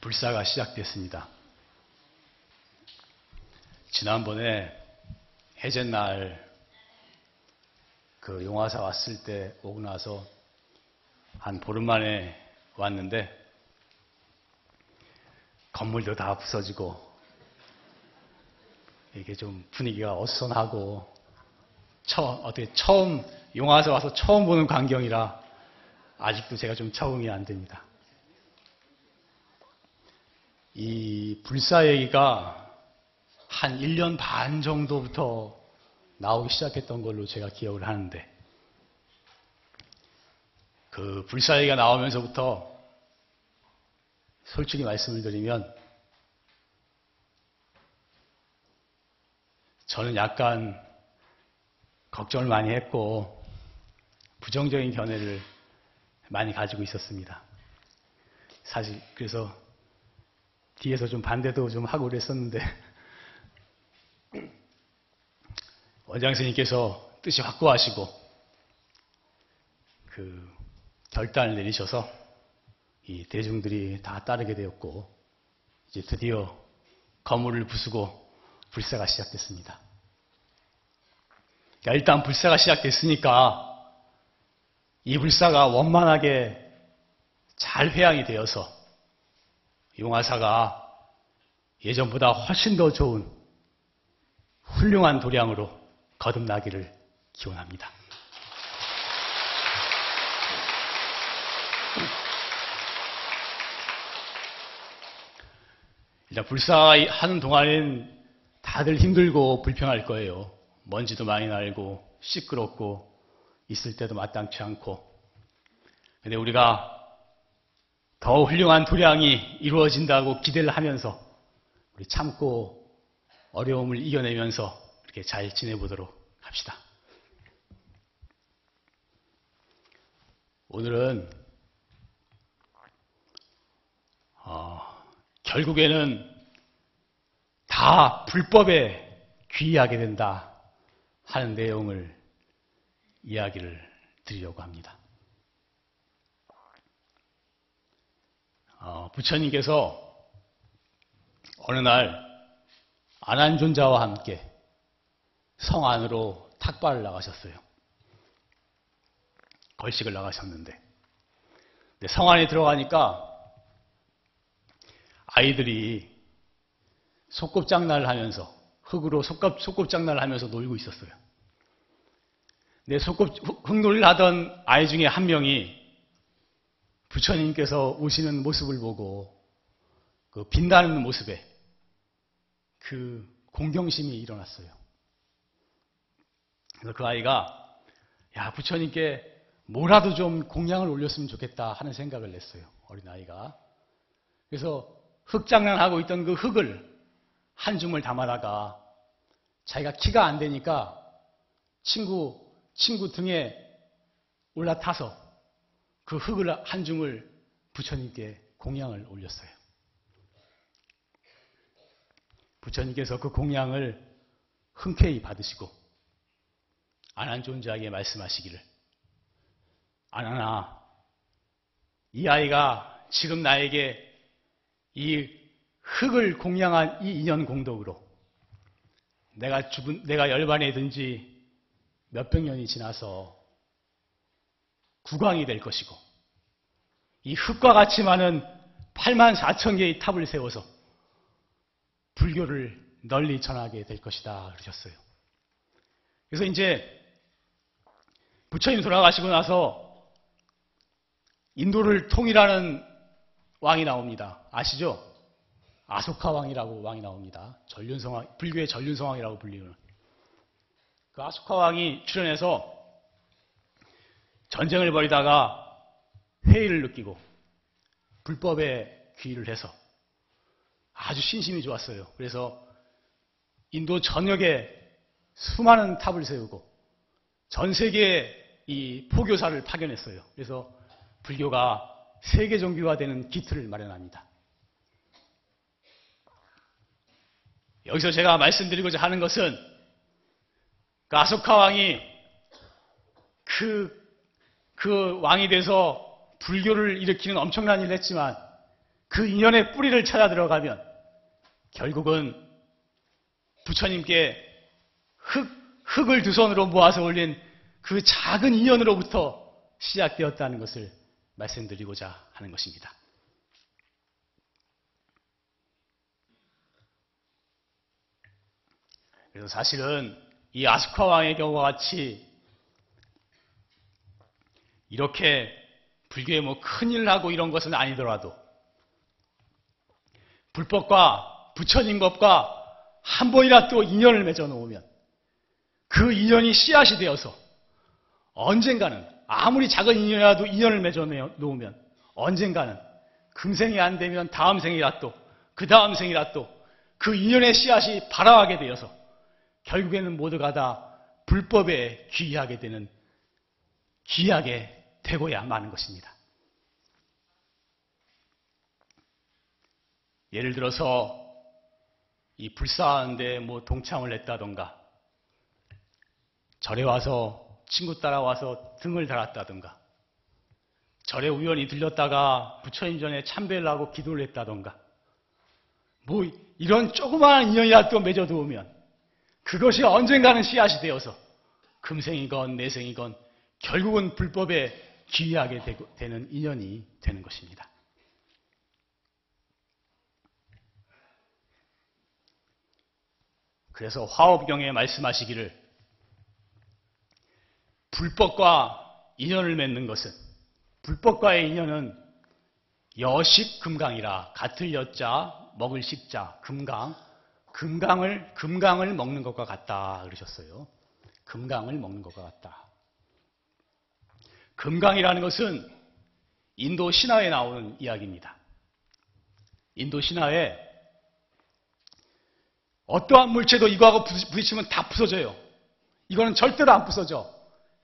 불사가 시작됐습니다. 지난번에 해제날 그 용화사 왔을 때 오고 나서 한 보름 만에 왔는데 건물도 다 부서지고 이게 좀 분위기가 어수선하고 어떻게 처음 용화사 와서 처음 보는 광경이라 아직도 제가 좀 적응이 안 됩니다. 이 불사 얘기가 한 1년 반 정도부터 나오기 시작했던 걸로 제가 기억을 하는데 그 불사 얘기가 나오면서부터 솔직히 말씀을 드리면 저는 약간 걱정을 많이 했고 부정적인 견해를 많이 가지고 있었습니다. 사실 그래서 뒤에서 좀 반대도 좀 하고 그랬었는데 원장 선생님께서 뜻이 확고하시고 그 결단을 내리셔서 이 대중들이 다 따르게 되었고 이제 드디어 건물을 부수고 불사가 시작됐습니다. 그러니까 일단 불사가 시작됐으니까 이 불사가 원만하게 잘 회양이 되어서 용화사가 예전보다 훨씬 더 좋은 훌륭한 도량으로 거듭나기를 기원합니다. 일단 불사하는 동안엔 다들 힘들고 불평할 거예요. 먼지도 많이 날고 시끄럽고 있을 때도 마땅치 않고. 근데 우리가 더 훌륭한 도량이 이루어진다고 기대를 하면서 우리 참고 어려움을 이겨내면서 이렇게 잘 지내보도록 합시다. 오늘은 어, 결국에는 다 불법에 귀의하게 된다 하는 내용을 이야기를 드리려고 합니다. 어, 부처님께서 어느 날 안한존자와 함께 성 안으로 탁발을 나가셨어요. 걸식을 나가셨는데 성 안에 들어가니까 아이들이 속곱장난을 하면서 흙으로 속곱, 속곱장난을 하면서 놀고 있었어요. 근 속곱, 흙놀이를 하던 아이 중에 한 명이 부처님께서 오시는 모습을 보고 그 빛나는 모습에 그 공경심이 일어났어요. 그래서 그 아이가 야 부처님께 뭐라도 좀 공양을 올렸으면 좋겠다 하는 생각을 냈어요. 어린 아이가. 그래서 흙장난하고 있던 그 흙을 한 줌을 담아다가 자기가 키가 안 되니까 친구 친구 등에 올라타서 그 흙을 한 줌을 부처님께 공양을 올렸어요. 부처님께서 그 공양을 흔쾌히 받으시고 안한존 자에게 말씀하시기를 안하나 이 아이가 지금 나에게 이 흙을 공양한 이 인연 공덕으로 내가 죽은 내가 열반에 든지 몇백 년이 지나서 국왕이 될 것이고 이 흙과 같이 많은 8만 4천 개의 탑을 세워서 불교를 널리 전하게 될 것이다 그러셨어요. 그래서 이제 부처님 돌아가시고 나서 인도를 통일하는 왕이 나옵니다. 아시죠? 아소카 왕이라고 왕이 나옵니다. 전륜성왕, 불교의 전륜성왕이라고 불리는. 그 아소카 왕이 출연해서 전쟁을 벌이다가 회의를 느끼고 불법에 귀의를 해서 아주 신심이 좋았어요. 그래서 인도 전역에 수많은 탑을 세우고 전 세계에 이 포교사를 파견했어요. 그래서 불교가 세계 종교화되는 기틀을 마련합니다. 여기서 제가 말씀드리고자 하는 것은 그 아소카 왕이 그, 그 왕이 돼서 불교를 일으키는 엄청난 일을 했지만 그 인연의 뿌리를 찾아 들어가면 결국은 부처님께 흙, 흙을 두 손으로 모아서 올린 그 작은 인연으로부터 시작되었다는 것을 말씀드리고자 하는 것입니다. 그래서 사실은 이 아스카 왕의 경우와 같이 이렇게 불교에 뭐 큰일 하고 이런 것은 아니더라도 불법과 부처님 법과 한 번이라도 인연을 맺어 놓으면 그 인연이 씨앗이 되어서 언젠가는 아무리 작은 인연이라도 인연을 맺어 놓으면 언젠가는 금생이 안 되면 다음 생이라도 그 다음 생이라도 그 인연의 씨앗이 발아하게 되어서 결국에는 모두가 다 불법에 귀하게 되는 귀하게 되고야 마는 것입니다. 예를 들어서 이 불사하는데 뭐 동참을 했다던가 절에 와서 친구 따라와서 등을 달았다던가 절에 우연히 들렸다가 부처님 전에 참배를 하고 기도를 했다던가 뭐 이런 조그마한 인연이라도 맺어두면 그것이 언젠가는 씨앗이 되어서 금생이건 내생이건 결국은 불법에 기하게 되는 인연이 되는 것입니다. 그래서 화업경에 말씀하시기를 불법과 인연을 맺는 것은 불법과의 인연은 여식 금강이라 같을 여자 먹을 식자 금강 금강을 금강을 먹는 것과 같다 그러셨어요. 금강을 먹는 것과 같다. 금강이라는 것은 인도 신화에 나오는 이야기입니다. 인도 신화에 어떠한 물체도 이거하고 부딪히면 다 부서져요. 이거는 절대로 안 부서져.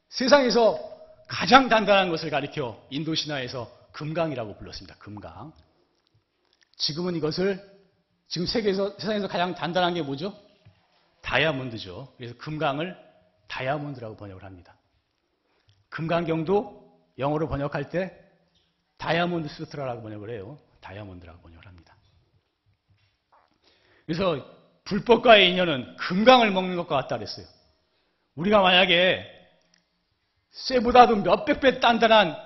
세상에서 가장 단단한 것을 가리켜 인도 신화에서 금강이라고 불렀습니다. 금강. 지금은 이것을 지금 세계에서 세상에서 가장 단단한 게 뭐죠? 다이아몬드죠. 그래서 금강을 다이아몬드라고 번역을 합니다. 금강경도 영어로 번역할 때 다이아몬드 수트라라고 번역을 해요. 다이아몬드라고 번역을 합니다. 그래서 불법과의 인연은 금강을 먹는 것과 같다 그랬어요. 우리가 만약에 쇠보다도 몇백 배 단단한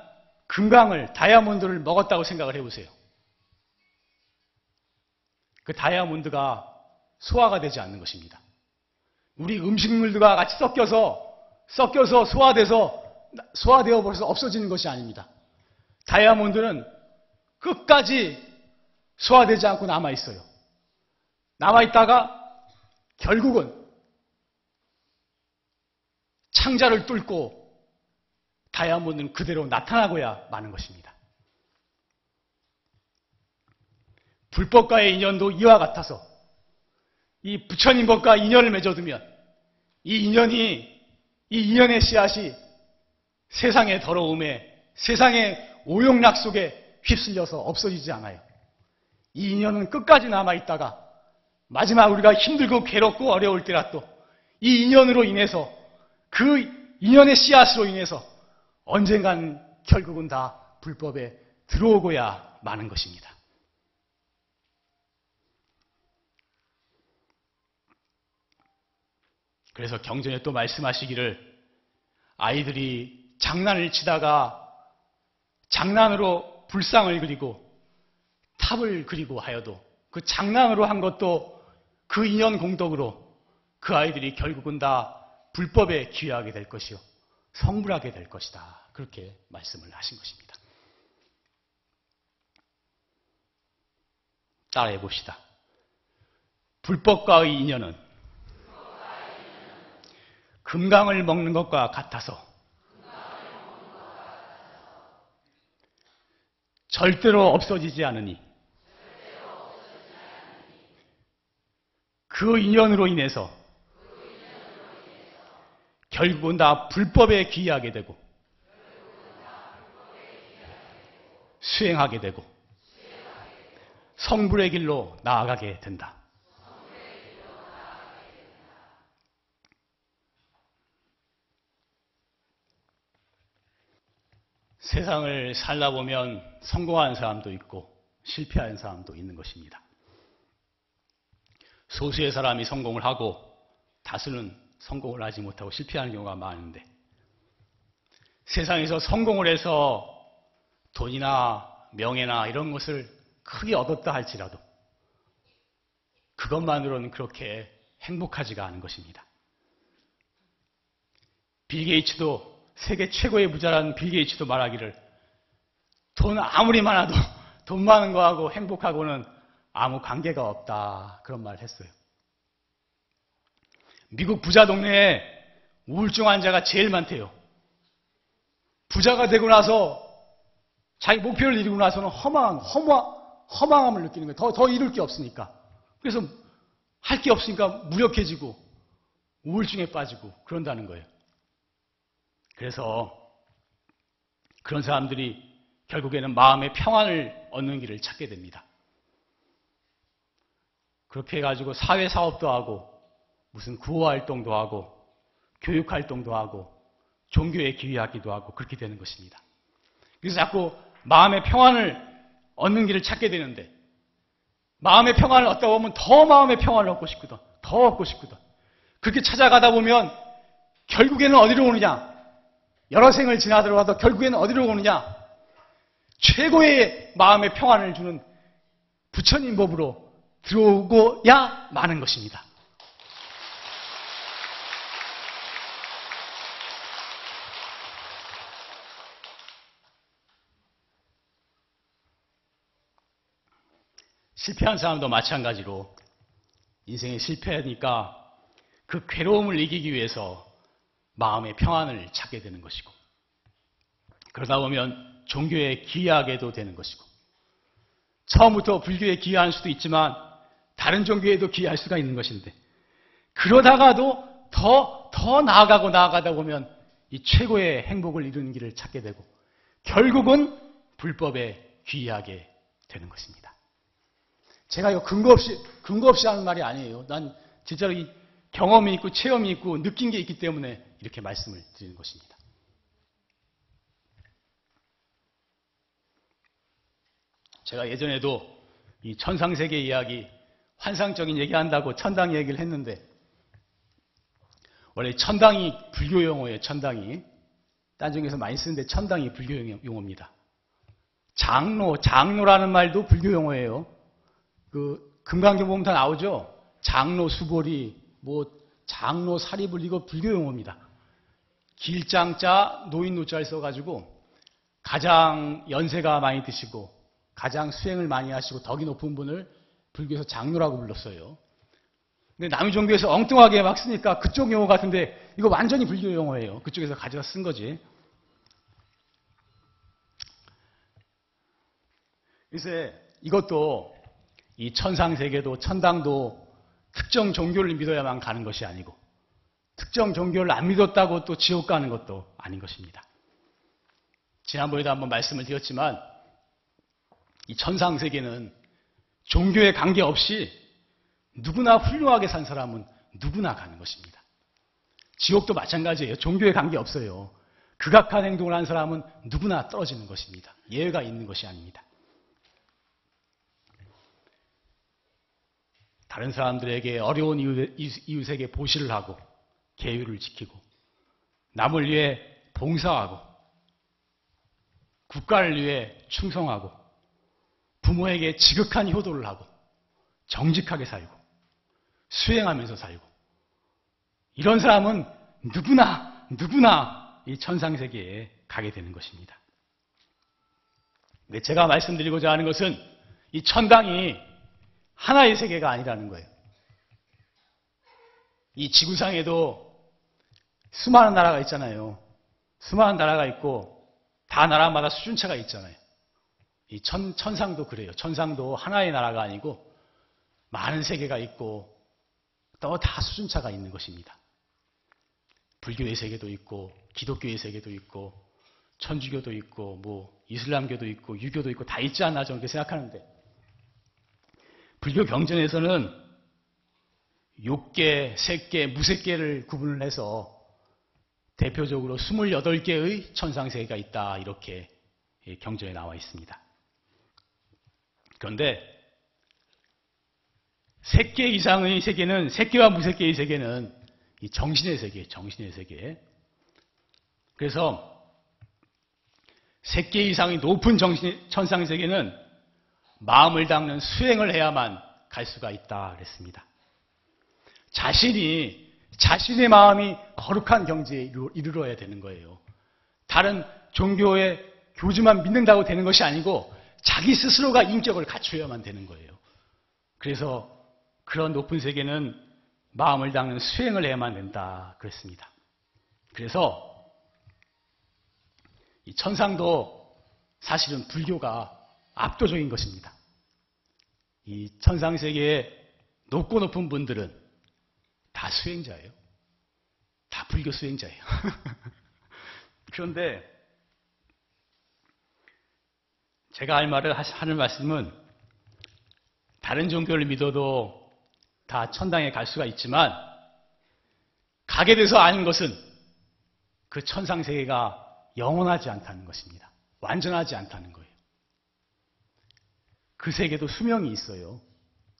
금강을, 다이아몬드를 먹었다고 생각을 해보세요. 그 다이아몬드가 소화가 되지 않는 것입니다. 우리 음식물들과 같이 섞여서, 섞여서 소화돼서 소화되어 버려서 없어지는 것이 아닙니다. 다이아몬드는 끝까지 소화되지 않고 남아 있어요. 남아 있다가 결국은 창자를 뚫고 다이아몬드는 그대로 나타나고야 마는 것입니다. 불법과의 인연도 이와 같아서 이 부처님 법과 인연을 맺어두면 이 인연이 이 인연의 씨앗이 세상의 더러움에 세상의 오용락 속에 휩쓸려서 없어지지 않아요. 이 인연은 끝까지 남아있다가 마지막 우리가 힘들고 괴롭고 어려울 때라도 이 인연으로 인해서 그 인연의 씨앗으로 인해서 언젠간 결국은 다 불법에 들어오고야 마는 것입니다. 그래서 경전에 또 말씀하시기를 아이들이 장난을 치다가 장난으로 불상을 그리고 탑을 그리고 하여도 그 장난으로 한 것도 그 인연 공덕으로 그 아이들이 결국은 다 불법에 기여하게 될 것이요. 성불하게 될 것이다. 그렇게 말씀을 하신 것입니다. 따라해 봅시다. 불법과의 인연은 금강을 먹는 것과 같아서 절대로 없어지지 않으니 그 인연으로 인해서 결국은 다 불법에 기이하게 되고 수행하게 되고 성불의 길로 나아가게 된다. 세상을 살다 보면 성공한 사람도 있고 실패한 사람도 있는 것입니다. 소수의 사람이 성공을 하고 다수는 성공을 하지 못하고 실패하는 경우가 많은데 세상에서 성공을 해서 돈이나 명예나 이런 것을 크게 얻었다 할지라도 그것만으로는 그렇게 행복하지가 않은 것입니다. 빌 게이츠도 세계 최고의 부자라는 빌 게이츠도 말하기를 돈 아무리 많아도 돈 많은 거하고 행복하고는 아무 관계가 없다. 그런 말을 했어요. 미국 부자 동네에 우울증 환자가 제일 많대요. 부자가 되고 나서 자기 목표를 이루고 나서는 허망, 허망, 허망함을 느끼는 거예요. 더, 더 이룰 게 없으니까. 그래서 할 게 없으니까 무력해지고 우울증에 빠지고 그런다는 거예요. 그래서 그런 사람들이 결국에는 마음의 평안을 얻는 길을 찾게 됩니다. 그렇게 해가지고 사회 사업도 하고 무슨 구호 활동도 하고 교육 활동도 하고 종교에 기여하기도 하고 그렇게 되는 것입니다. 그래서 자꾸 마음의 평안을 얻는 길을 찾게 되는데 마음의 평안을 얻다 보면 더 마음의 평안을 얻고 싶거든. 더 얻고 싶거든. 그렇게 찾아가다 보면 결국에는 어디로 오느냐? 여러 생을 지나들어가도 결국에는 어디로 오느냐? 최고의 마음의 평안을 주는 부처님 법으로 들어오고야 마는 것입니다. 실패한 사람도 마찬가지로 인생에 실패하니까 그 괴로움을 이기기 위해서 마음의 평안을 찾게 되는 것이고 그러다 보면 종교에 기여하게도 되는 것이고 처음부터 불교에 기여할 수도 있지만 다른 종교에도 기여할 수가 있는 것인데 그러다가도 더, 더 나아가고 나아가다 보면 이 최고의 행복을 이루는 길을 찾게 되고 결국은 불법에 귀하게 되는 것입니다. 제가 이거 근거 없이, 근거 없이 하는 말이 아니에요. 난 진짜로 이 경험이 있고 체험이 있고 느낀 게 있기 때문에 이렇게 말씀을 드리는 것입니다. 제가 예전에도 이 천상세계 이야기, 환상적인 얘기한다고 천당 얘기를 했는데, 원래 천당이 불교 용어예요, 천당이. 딴 중에서 많이 쓰는데 천당이 불교 용어입니다. 장로, 장로라는 말도 불교 용어예요. 그 금강경 보면 다 나오죠. 장로 수보리, 뭐 장로 사리불 이거 불교 용어입니다. 길장자 노인 노자를 써가지고 가장 연세가 많이 드시고 가장 수행을 많이 하시고 덕이 높은 분을 불교에서 장로라고 불렀어요. 근데 남의 종교에서 엉뚱하게 막 쓰니까 그쪽 용어 같은데 이거 완전히 불교 용어예요. 그쪽에서 가져다 쓴 거지. 그래서 이것도 이 천상 세계도 천당도 특정 종교를 믿어야만 가는 것이 아니고 특정 종교를 안 믿었다고 또 지옥 가는 것도 아닌 것입니다. 지난번에도 한번 말씀을 드렸지만 이 천상 세계는 종교에 관계없이 누구나 훌륭하게 산 사람은 누구나 가는 것입니다. 지옥도 마찬가지예요. 종교에 관계없어요. 극악한 행동을 한 사람은 누구나 떨어지는 것입니다. 예외가 있는 것이 아닙니다. 다른 사람들에게 어려운 이웃에게 보시를 하고 계율을 지키고 남을 위해 봉사하고 국가를 위해 충성하고 부모에게 지극한 효도를 하고 정직하게 살고 수행하면서 살고 이런 사람은 누구나 누구나 이 천상세계에 가게 되는 것입니다. 제가 말씀드리고자 하는 것은 이 천당이 하나의 세계가 아니라는 거예요. 이 지구상에도 수많은 나라가 있잖아요. 수많은 나라가 있고 다 나라마다 수준차가 있잖아요. 이 천, 천상도 그래요. 천상도 하나의 나라가 아니고 많은 세계가 있고 또 다 수준차가 있는 것입니다. 불교의 세계도 있고 기독교의 세계도 있고 천주교도 있고 뭐 이슬람교도 있고 유교도 있고 다 있지 않나 저는 그렇게 생각하는데 불교 경전에서는 육계, 색계, 무색계를 구분을 해서 대표적으로 28개의 천상세계가 있다. 이렇게 경전에 나와 있습니다. 그런데 세계 이상의 세계는 세계와 무세계의 세계는 이 정신의 세계, 정신의 세계. 그래서 세계 이상의 높은 정신 천상 세계는 마음을 닦는 수행을 해야만 갈 수가 있다 그랬습니다. 자신이 자신의 마음이 거룩한 경지에 이르러야 되는 거예요. 다른 종교의 교주만 믿는다고 되는 것이 아니고 자기 스스로가 인격을 갖추어야만 되는 거예요. 그래서 그런 높은 세계는 마음을 닦는 수행을 해야만 된다 그랬습니다. 그래서 이 천상도 사실은 불교가 압도적인 것입니다. 이 천상 세계에 높고 높은 분들은 다 수행자예요. 다 불교 수행자예요. 그런데 제가 할 말을 하는 말씀은 다른 종교를 믿어도 다 천당에 갈 수가 있지만 가게 돼서 아는 것은 그 천상 세계가 영원하지 않다는 것입니다. 완전하지 않다는 거예요. 그 세계도 수명이 있어요.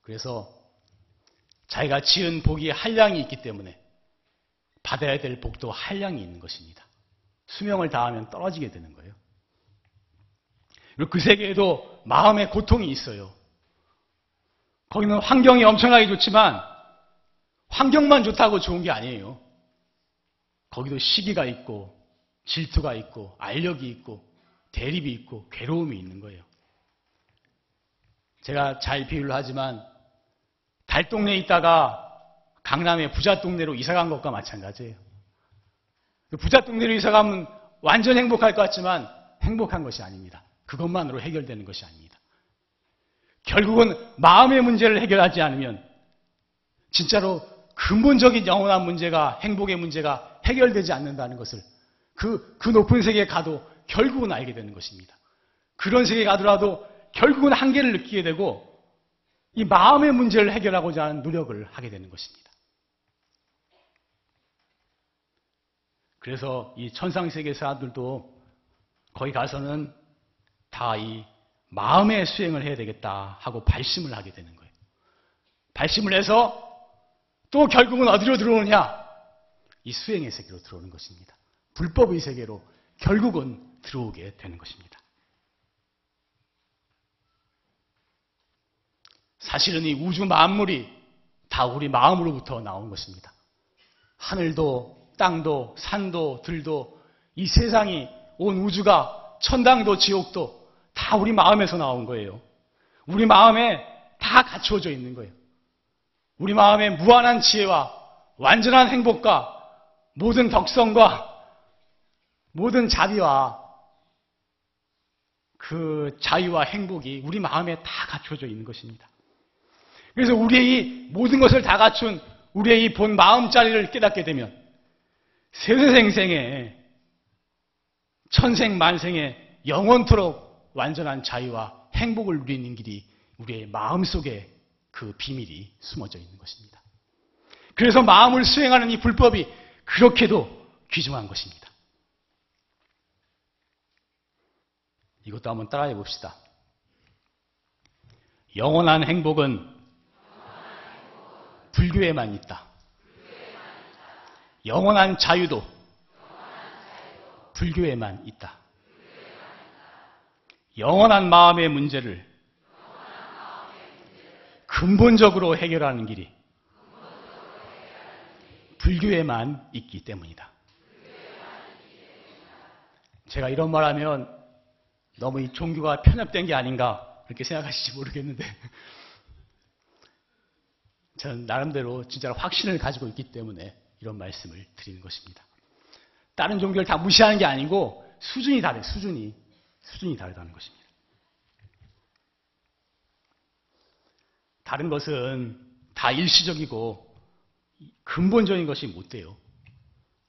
그래서 자기가 지은 복이 한량이 있기 때문에 받아야 될 복도 한량이 있는 것입니다. 수명을 다하면 떨어지게 되는 거예요. 그리고 그 세계에도 마음의 고통이 있어요. 거기는 환경이 엄청나게 좋지만 환경만 좋다고 좋은 게 아니에요. 거기도 시기가 있고 질투가 있고 알력이 있고 대립이 있고 괴로움이 있는 거예요. 제가 잘 비유를 하지만 달동네에 있다가 강남의 부자 동네로 이사 간 것과 마찬가지예요. 그 부자 동네로 이사 가면 완전 행복할 것 같지만 행복한 것이 아닙니다. 그것만으로 해결되는 것이 아닙니다. 결국은 마음의 문제를 해결하지 않으면 진짜로 근본적인 영원한 문제가 행복의 문제가 해결되지 않는다는 것을 그, 그 높은 세계에 가도 결국은 알게 되는 것입니다. 그런 세계에 가더라도 결국은 한계를 느끼게 되고 이 마음의 문제를 해결하고자 하는 노력을 하게 되는 것입니다. 그래서 이 천상세계 사람들도 거기 가서는 다 이 마음의 수행을 해야 되겠다 하고 발심을 하게 되는 거예요. 발심을 해서 또 결국은 어디로 들어오느냐? 이 수행의 세계로 들어오는 것입니다. 불법의 세계로 결국은 들어오게 되는 것입니다. 사실은 이 우주 만물이 다 우리 마음으로부터 나온 것입니다. 하늘도, 땅도, 산도, 들도, 이 세상이 온 우주가 천당도, 지옥도 다 우리 마음에서 나온 거예요. 우리 마음에 다 갖추어져 있는 거예요. 우리 마음에 무한한 지혜와 완전한 행복과 모든 덕성과 모든 자비와 그 자유와 행복이 우리 마음에 다 갖춰져 있는 것입니다. 그래서 우리의 이 모든 것을 다 갖춘 우리의 이 본 마음자리를 깨닫게 되면 세세생생에 천생만생에 영원토록 완전한 자유와 행복을 누리는 길이 우리의 마음속에 그 비밀이 숨어져 있는 것입니다. 그래서 마음을 수행하는 이 불법이 그렇게도 귀중한 것입니다. 이것도 한번 따라해 봅시다. 영원한 행복은 불교에만 있다. 영원한 자유도 불교에만 있다. 영원한 마음의 문제를 근본적으로 해결하는 길이 불교에만 있기 때문이다. 제가 이런 말하면 너무 이 종교가 편협된 게 아닌가 그렇게 생각하실지 모르겠는데 저는 나름대로 진짜 확신을 가지고 있기 때문에 이런 말씀을 드리는 것입니다. 다른 종교를 다 무시하는 게 아니고 수준이 다르 수준이 수준이 다르다는 것입니다. 다른 것은 다 일시적이고 근본적인 것이 못 돼요.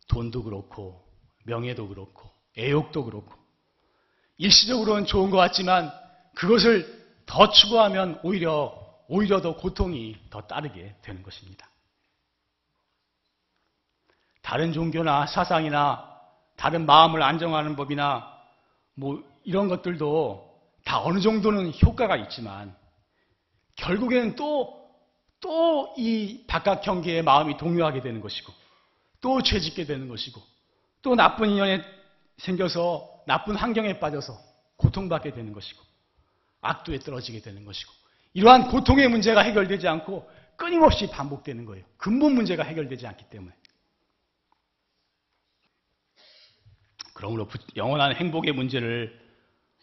돈도 그렇고 명예도 그렇고 애욕도 그렇고 일시적으로는 좋은 것 같지만 그것을 더 추구하면 오히려 오히려 더 고통이 더 따르게 되는 것입니다. 다른 종교나 사상이나 다른 마음을 안정하는 법이나 뭐 이런 것들도 다 어느 정도는 효과가 있지만 결국에는 또, 또 이 바깥 경계에 마음이 동요하게 되는 것이고, 또 죄짓게 되는 것이고, 또 나쁜 인연에 생겨서 나쁜 환경에 빠져서 고통받게 되는 것이고, 악도에 떨어지게 되는 것이고, 이러한 고통의 문제가 해결되지 않고 끊임없이 반복되는 거예요. 근본 문제가 해결되지 않기 때문에. 그러므로 영원한 행복의 문제를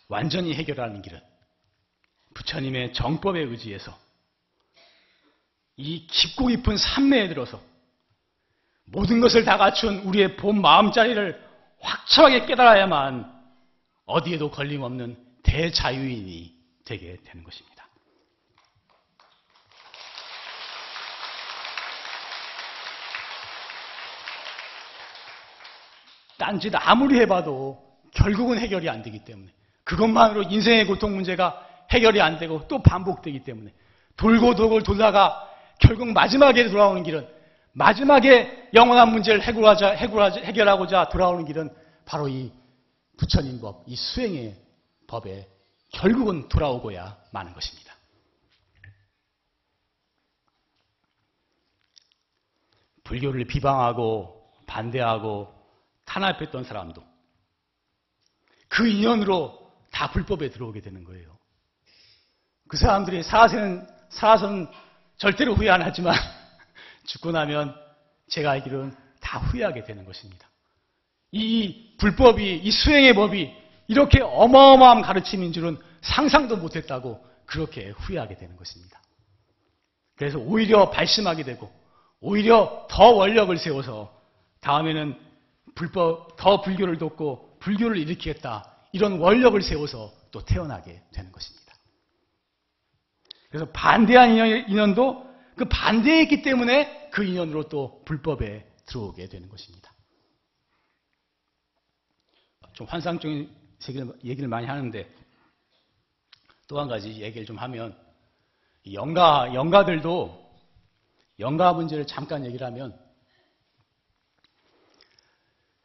완전히 해결하는 길은 부처님의 정법에 의지해서 이 깊고 깊은 산매에 들어서 모든 것을 다 갖춘 우리의 본 마음자리를 확철하게 깨달아야만 어디에도 걸림없는 대자유인이 되게 되는 것입니다. 딴짓 아무리 해봐도 결국은 해결이 안 되기 때문에 그것만으로 인생의 고통 문제가 해결이 안 되고 또 반복되기 때문에 돌고 돌고 돌다가 결국 마지막에 돌아오는 길은 마지막에 영원한 문제를 해결하자, 해결하자, 해결하고자 돌아오는 길은 바로 이 부처님 법, 이 수행의 법에 결국은 돌아오고야 마는 것입니다. 불교를 비방하고 반대하고 탄압했던 사람도 그 인연으로 다 불법에 들어오게 되는 거예요. 그 사람들이 살아서는, 살아서는 절대로 후회 안 하지만 죽고 나면 제가 알기로는 다 후회하게 되는 것입니다. 이 불법이, 이 수행의 법이 이렇게 어마어마한 가르침인 줄은 상상도 못했다고 그렇게 후회하게 되는 것입니다. 그래서 오히려 발심하게 되고 오히려 더 원력을 세워서 다음에는 불법, 더 불교를 돕고 불교를 일으키겠다. 이런 원력을 세워서 또 태어나게 되는 것입니다. 그래서 반대한 인연도 그 반대했기 때문에 그 인연으로 또 불법에 들어오게 되는 것입니다. 좀 환상적인 얘기를 많이 하는데 또 한 가지 얘기를 좀 하면 영가, 영가들도 영가 문제를 잠깐 얘기를 하면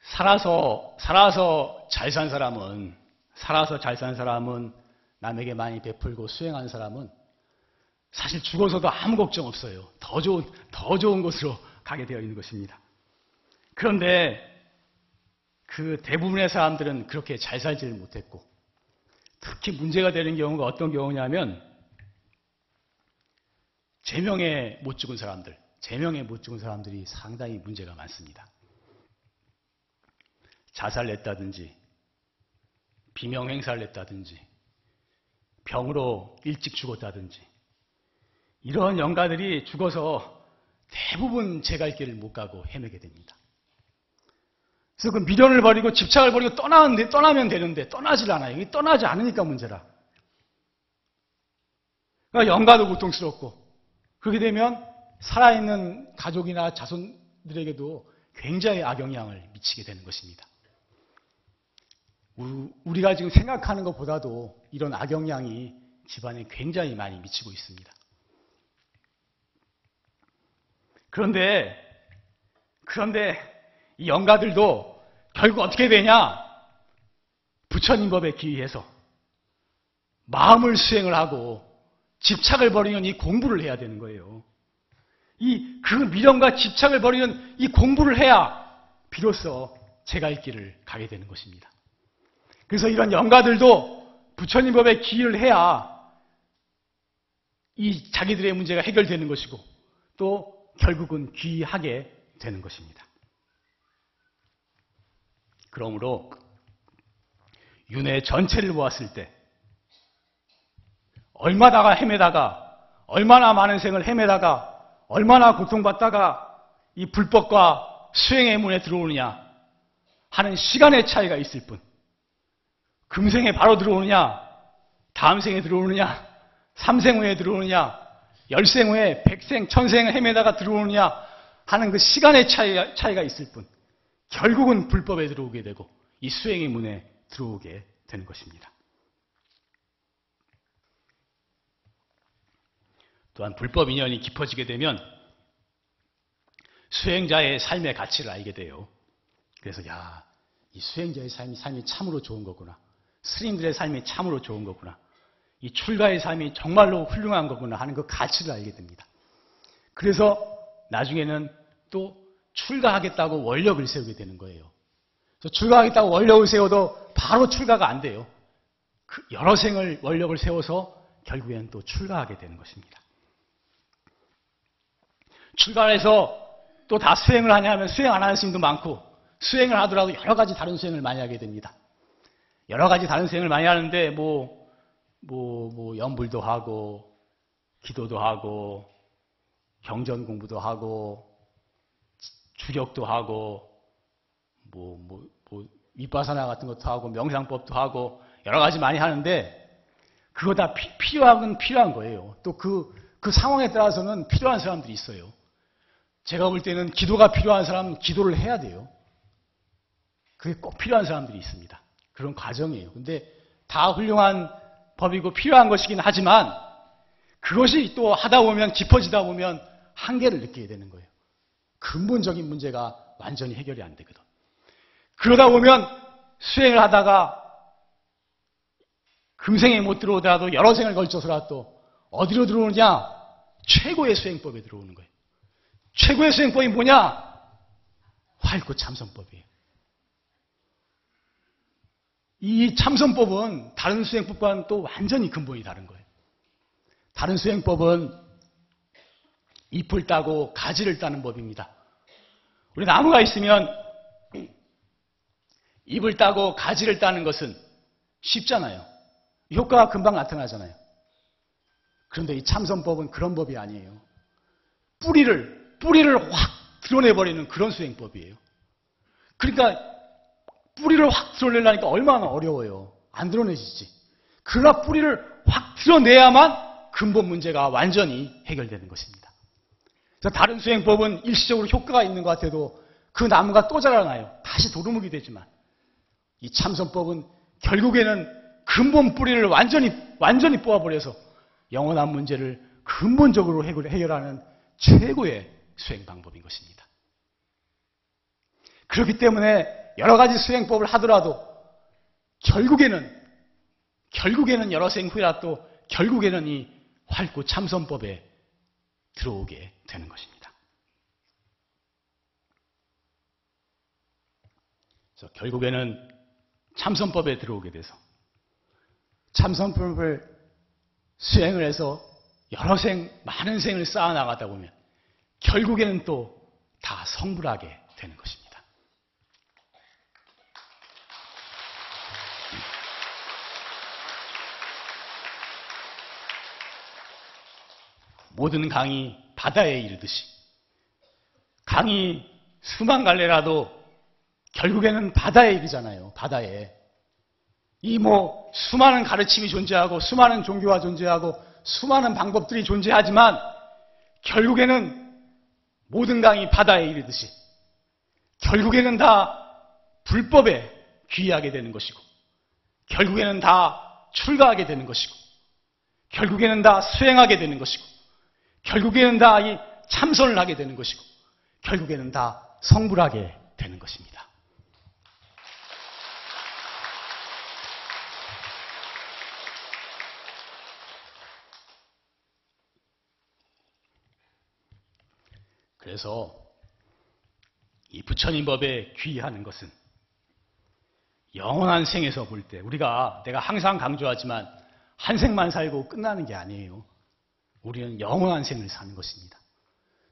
살아서, 살아서 잘 산 사람은, 살아서 잘 산 사람은 남에게 많이 베풀고 수행한 사람은 사실 죽어서도 아무 걱정 없어요. 더 좋은, 더 좋은 곳으로 가게 되어 있는 것입니다. 그런데 그 대부분의 사람들은 그렇게 잘 살지를 못했고, 특히 문제가 되는 경우가 어떤 경우냐면, 제명에 못 죽은 사람들, 제명에 못 죽은 사람들이 상당히 문제가 많습니다. 자살했다든지, 비명 행사를 했다든지, 병으로 일찍 죽었다든지, 이런 영가들이 죽어서 대부분 제 갈 길을 못 가고 헤매게 됩니다. 그래서 그 미련을 버리고 집착을 버리고 떠나는데, 떠나면 되는데, 떠나질 않아요. 떠나지 않으니까 문제라. 그러니까 영가도 고통스럽고, 그렇게 되면 살아있는 가족이나 자손들에게도 굉장히 악영향을 미치게 되는 것입니다. 우리가 지금 생각하는 것보다도 이런 악영향이 집안에 굉장히 많이 미치고 있습니다. 그런데, 그런데 이 영가들도 결국 어떻게 되냐? 부처님 법에 기의해서 마음을 수행을 하고 집착을 버리는 이 공부를 해야 되는 거예요. 이 그 미련과 집착을 버리는 이 공부를 해야 비로소 제갈 길을 가게 되는 것입니다. 그래서 이런 영가들도 부처님 법에 기의를 해야 이 자기들의 문제가 해결되는 것이고 또 결국은 귀하게 되는 것입니다. 그러므로 윤회 전체를 보았을 때 얼마다가 헤매다가 얼마나 많은 생을 헤매다가 얼마나 고통받다가 이 불법과 수행의 문에 들어오느냐 하는 시간의 차이가 있을 뿐 금생에 바로 들어오느냐, 다음 생에 들어오느냐, 삼생 후에 들어오느냐, 열생 후에 백생, 천생을 헤매다가 들어오느냐 하는 그 시간의 차이가, 차이가 있을 뿐 결국은 불법에 들어오게 되고 이 수행의 문에 들어오게 되는 것입니다. 또한 불법 인연이 깊어지게 되면 수행자의 삶의 가치를 알게 돼요. 그래서 야, 이 수행자의 삶이 삶이 참으로 좋은 거구나. 스님들의 삶이 참으로 좋은 거구나. 이 출가의 삶이 정말로 훌륭한 거구나 하는 그 가치를 알게 됩니다. 그래서 나중에는 또 출가하겠다고 원력을 세우게 되는 거예요. 출가하겠다고 원력을 세워도 바로 출가가 안 돼요. 그 여러 생을 원력을 세워서 결국에는 또 출가하게 되는 것입니다. 출가해서 또 다 수행을 하냐 하면 수행 안 하는 스님도 많고 수행을 하더라도 여러 가지 다른 수행을 많이 하게 됩니다. 여러 가지 다른 수행을 많이 하는데 뭐, 뭐, 뭐, 연불도 하고, 기도도 하고, 경전 공부도 하고, 주력도 하고, 뭐, 뭐, 뭐, 윗바사나 같은 것도 하고, 명상법도 하고, 여러 가지 많이 하는데, 그거 다 피, 필요한 필요한 거예요. 또 그, 그 상황에 따라서는 필요한 사람들이 있어요. 제가 볼 때는 기도가 필요한 사람은 기도를 해야 돼요. 그게 꼭 필요한 사람들이 있습니다. 그런 과정이에요. 근데 다 훌륭한 법이고 필요한 것이긴 하지만 그것이 또 하다 보면 깊어지다 보면 한계를 느끼게 되는 거예요. 근본적인 문제가 완전히 해결이 안 되거든. 그러다 보면 수행을 하다가 금생에 못 들어오더라도 여러 생을 걸쳐서라도 어디로 들어오느냐? 최고의 수행법에 들어오는 거예요. 최고의 수행법이 뭐냐? 활구 참선법이에요. 이 참선법은 다른 수행법과는 또 완전히 근본이 다른 거예요. 다른 수행법은 잎을 따고 가지를 따는 법입니다. 우리 나무가 있으면 잎을 따고 가지를 따는 것은 쉽잖아요. 효과가 금방 나타나잖아요. 그런데 이 참선법은 그런 법이 아니에요. 뿌리를, 뿌리를 확 드러내버리는 그런 수행법이에요. 그러니까 뿌리를 확 드러내려니까 얼마나 어려워요. 안 드러내지지. 그러나 뿌리를 확 드러내야만 근본 문제가 완전히 해결되는 것입니다. 그래서 다른 수행법은 일시적으로 효과가 있는 것 같아도 그 나무가 또 자라나요. 다시 도루묵이 되지만 이 참선법은 결국에는 근본 뿌리를 완전히, 완전히 뽑아버려서 영원한 문제를 근본적으로 해결하는 최고의 수행 방법인 것입니다. 그렇기 때문에 여러 가지 수행법을 하더라도 결국에는, 결국에는 여러 생 후에라도 결국에는 이 활구 참선법에 들어오게 되는 것입니다. 그래서 결국에는 참선법에 들어오게 돼서 참선법을 수행을 해서 여러 생, 많은 생을 쌓아 나가다 보면 결국에는 또 다 성불하게 되는 것입니다. 모든 강이 바다에 이르듯이 강이 수만 갈래라도 결국에는 바다에 이르잖아요. 바다에. 이 뭐 수많은 가르침이 존재하고 수많은 종교가 존재하고 수많은 방법들이 존재하지만 결국에는 모든 강이 바다에 이르듯이 결국에는 다 불법에 귀의하게 되는 것이고 결국에는 다 출가하게 되는 것이고 결국에는 다 수행하게 되는 것이고 결국에는 다 이 참선을 하게 되는 것이고 결국에는 다 성불하게 되는 것입니다. 그래서 이 부처님 법에 귀의하는 것은 영원한 생에서 볼 때 우리가 내가 항상 강조하지만 한 생만 살고 끝나는 게 아니에요. 우리는 영원한 생을 사는 것입니다.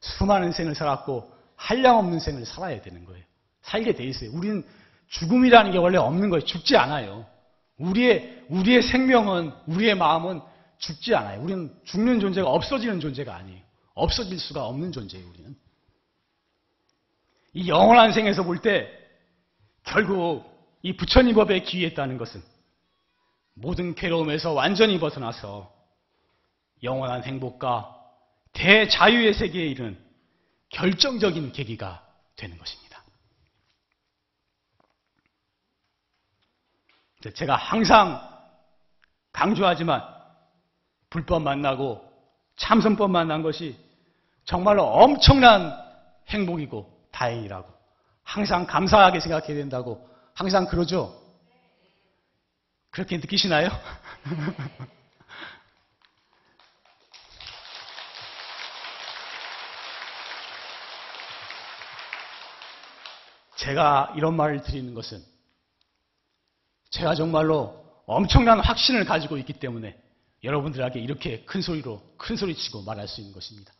수많은 생을 살았고 한량없는 생을 살아야 되는 거예요. 살게 돼 있어요. 우리는 죽음이라는 게 원래 없는 거예요. 죽지 않아요. 우리의 우리의 생명은 우리의 마음은 죽지 않아요. 우리는 죽는 존재가 없어지는 존재가 아니에요. 없어질 수가 없는 존재예요, 우리는. 이 영원한 생에서 볼 때 결국 이 부처님 법에 기회했다는 것은 모든 괴로움에서 완전히 벗어나서 영원한 행복과 대자유의 세계에 이른 결정적인 계기가 되는 것입니다. 제가 항상 강조하지만 불법 만나고 참선법 만난 것이 정말로 엄청난 행복이고 다행이라고 항상 감사하게 생각해야 된다고 항상 그러죠. 그렇게 느끼시나요? 제가 이런 말을 드리는 것은 제가 정말로 엄청난 확신을 가지고 있기 때문에 여러분들에게 이렇게 큰 소리로 큰 소리치고 말할 수 있는 것입니다.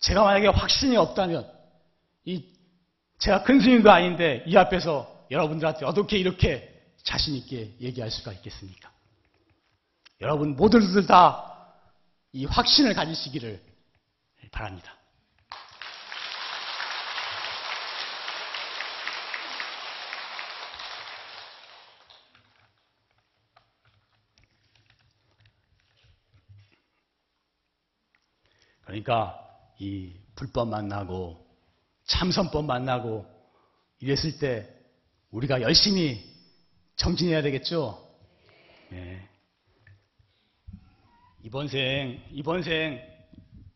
제가 만약에 확신이 없다면 이 제가 큰 스님도 아닌데 이 앞에서 여러분들한테 어떻게 이렇게 자신 있게 얘기할 수가 있겠습니까? 여러분 모두들 다 이 확신을 가지시기를 바랍니다. 그러니까 이 불법 만나고 참선법 만나고 이랬을 때 우리가 열심히 정진해야 되겠죠? 네. 이번 생, 이번 생,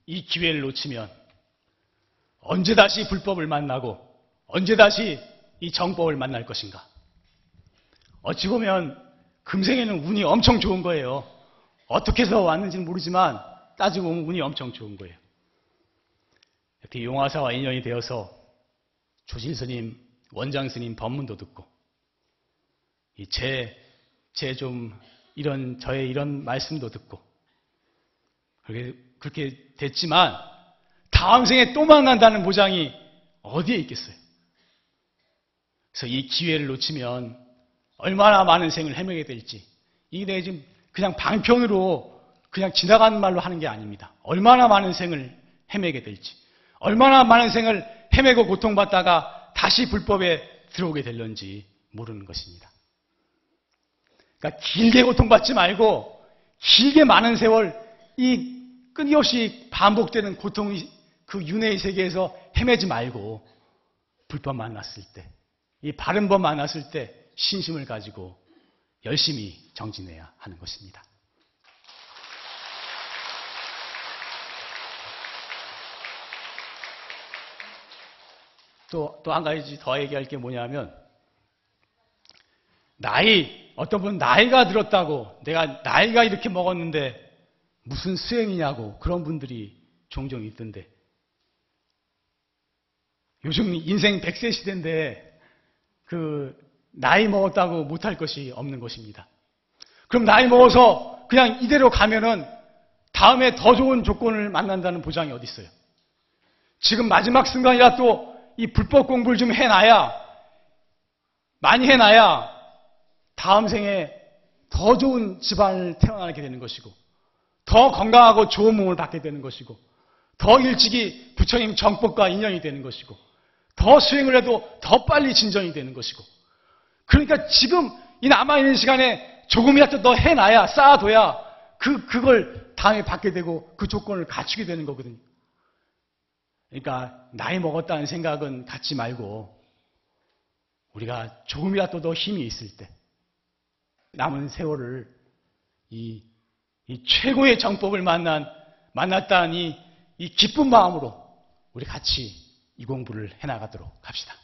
이 기회를 놓치면 언제 다시 불법을 만나고 언제 다시 이 정법을 만날 것인가? 어찌 보면 금생에는 운이 엄청 좋은 거예요. 어떻게 해서 왔는지는 모르지만 따지고 보면 운이 엄청 좋은 거예요. 이렇게 용화사와 인연이 되어서 조실 스님, 원장 스님 법문도 듣고 제 제 좀 이런 저의 이런 말씀도 듣고 그렇게 그렇게 됐지만 다음 생에 또 만난다는 보장이 어디에 있겠어요? 그래서 이 기회를 놓치면 얼마나 많은 생을 헤매게 될지 이게 지금 그냥 방편으로 그냥 지나가는 말로 하는 게 아닙니다. 얼마나 많은 생을 헤매게 될지 얼마나 많은 생을 헤매고 고통받다가 다시 불법에 들어오게 될런지 모르는 것입니다. 그러니까 길게 고통받지 말고 길게 많은 세월 이 끊임없이 반복되는 고통의 그 윤회의 세계에서 헤매지 말고 불법 만났을 때, 이 바른 법 만났을 때 신심을 가지고 열심히 정진해야 하는 것입니다. 또, 또 한 가지 더 얘기할 게 뭐냐면, 나이, 어떤 분은 나이가 들었다고, 내가 나이가 이렇게 먹었는데, 무슨 수행이냐고, 그런 분들이 종종 있던데, 요즘 인생 100세 시대인데, 그, 나이 먹었다고 못할 것이 없는 것입니다. 그럼 나이 먹어서 그냥 이대로 가면은 다음에 더 좋은 조건을 만난다는 보장이 어디 있어요? 지금 마지막 순간이라 또 이 불법 공부를 좀 해놔야, 많이 해놔야 다음 생에 더 좋은 집안을 태어나게 되는 것이고, 더 건강하고 좋은 몸을 받게 되는 것이고, 더 일찍이 부처님 정법과 인연이 되는 것이고, 더 수행을 해도 더 빨리 진전이 되는 것이고, 그러니까 지금 이 남아있는 시간에 조금이라도 더 해놔야, 쌓아둬야 그, 그걸 다음에 받게 되고 그 조건을 갖추게 되는 거거든요. 그러니까 나이 먹었다는 생각은 갖지 말고 우리가 조금이라도 더 힘이 있을 때 남은 세월을 이, 이 최고의 정법을 만난 만났다는 이, 이 기쁜 마음으로 우리 같이 이 공부를 해나가도록 합시다.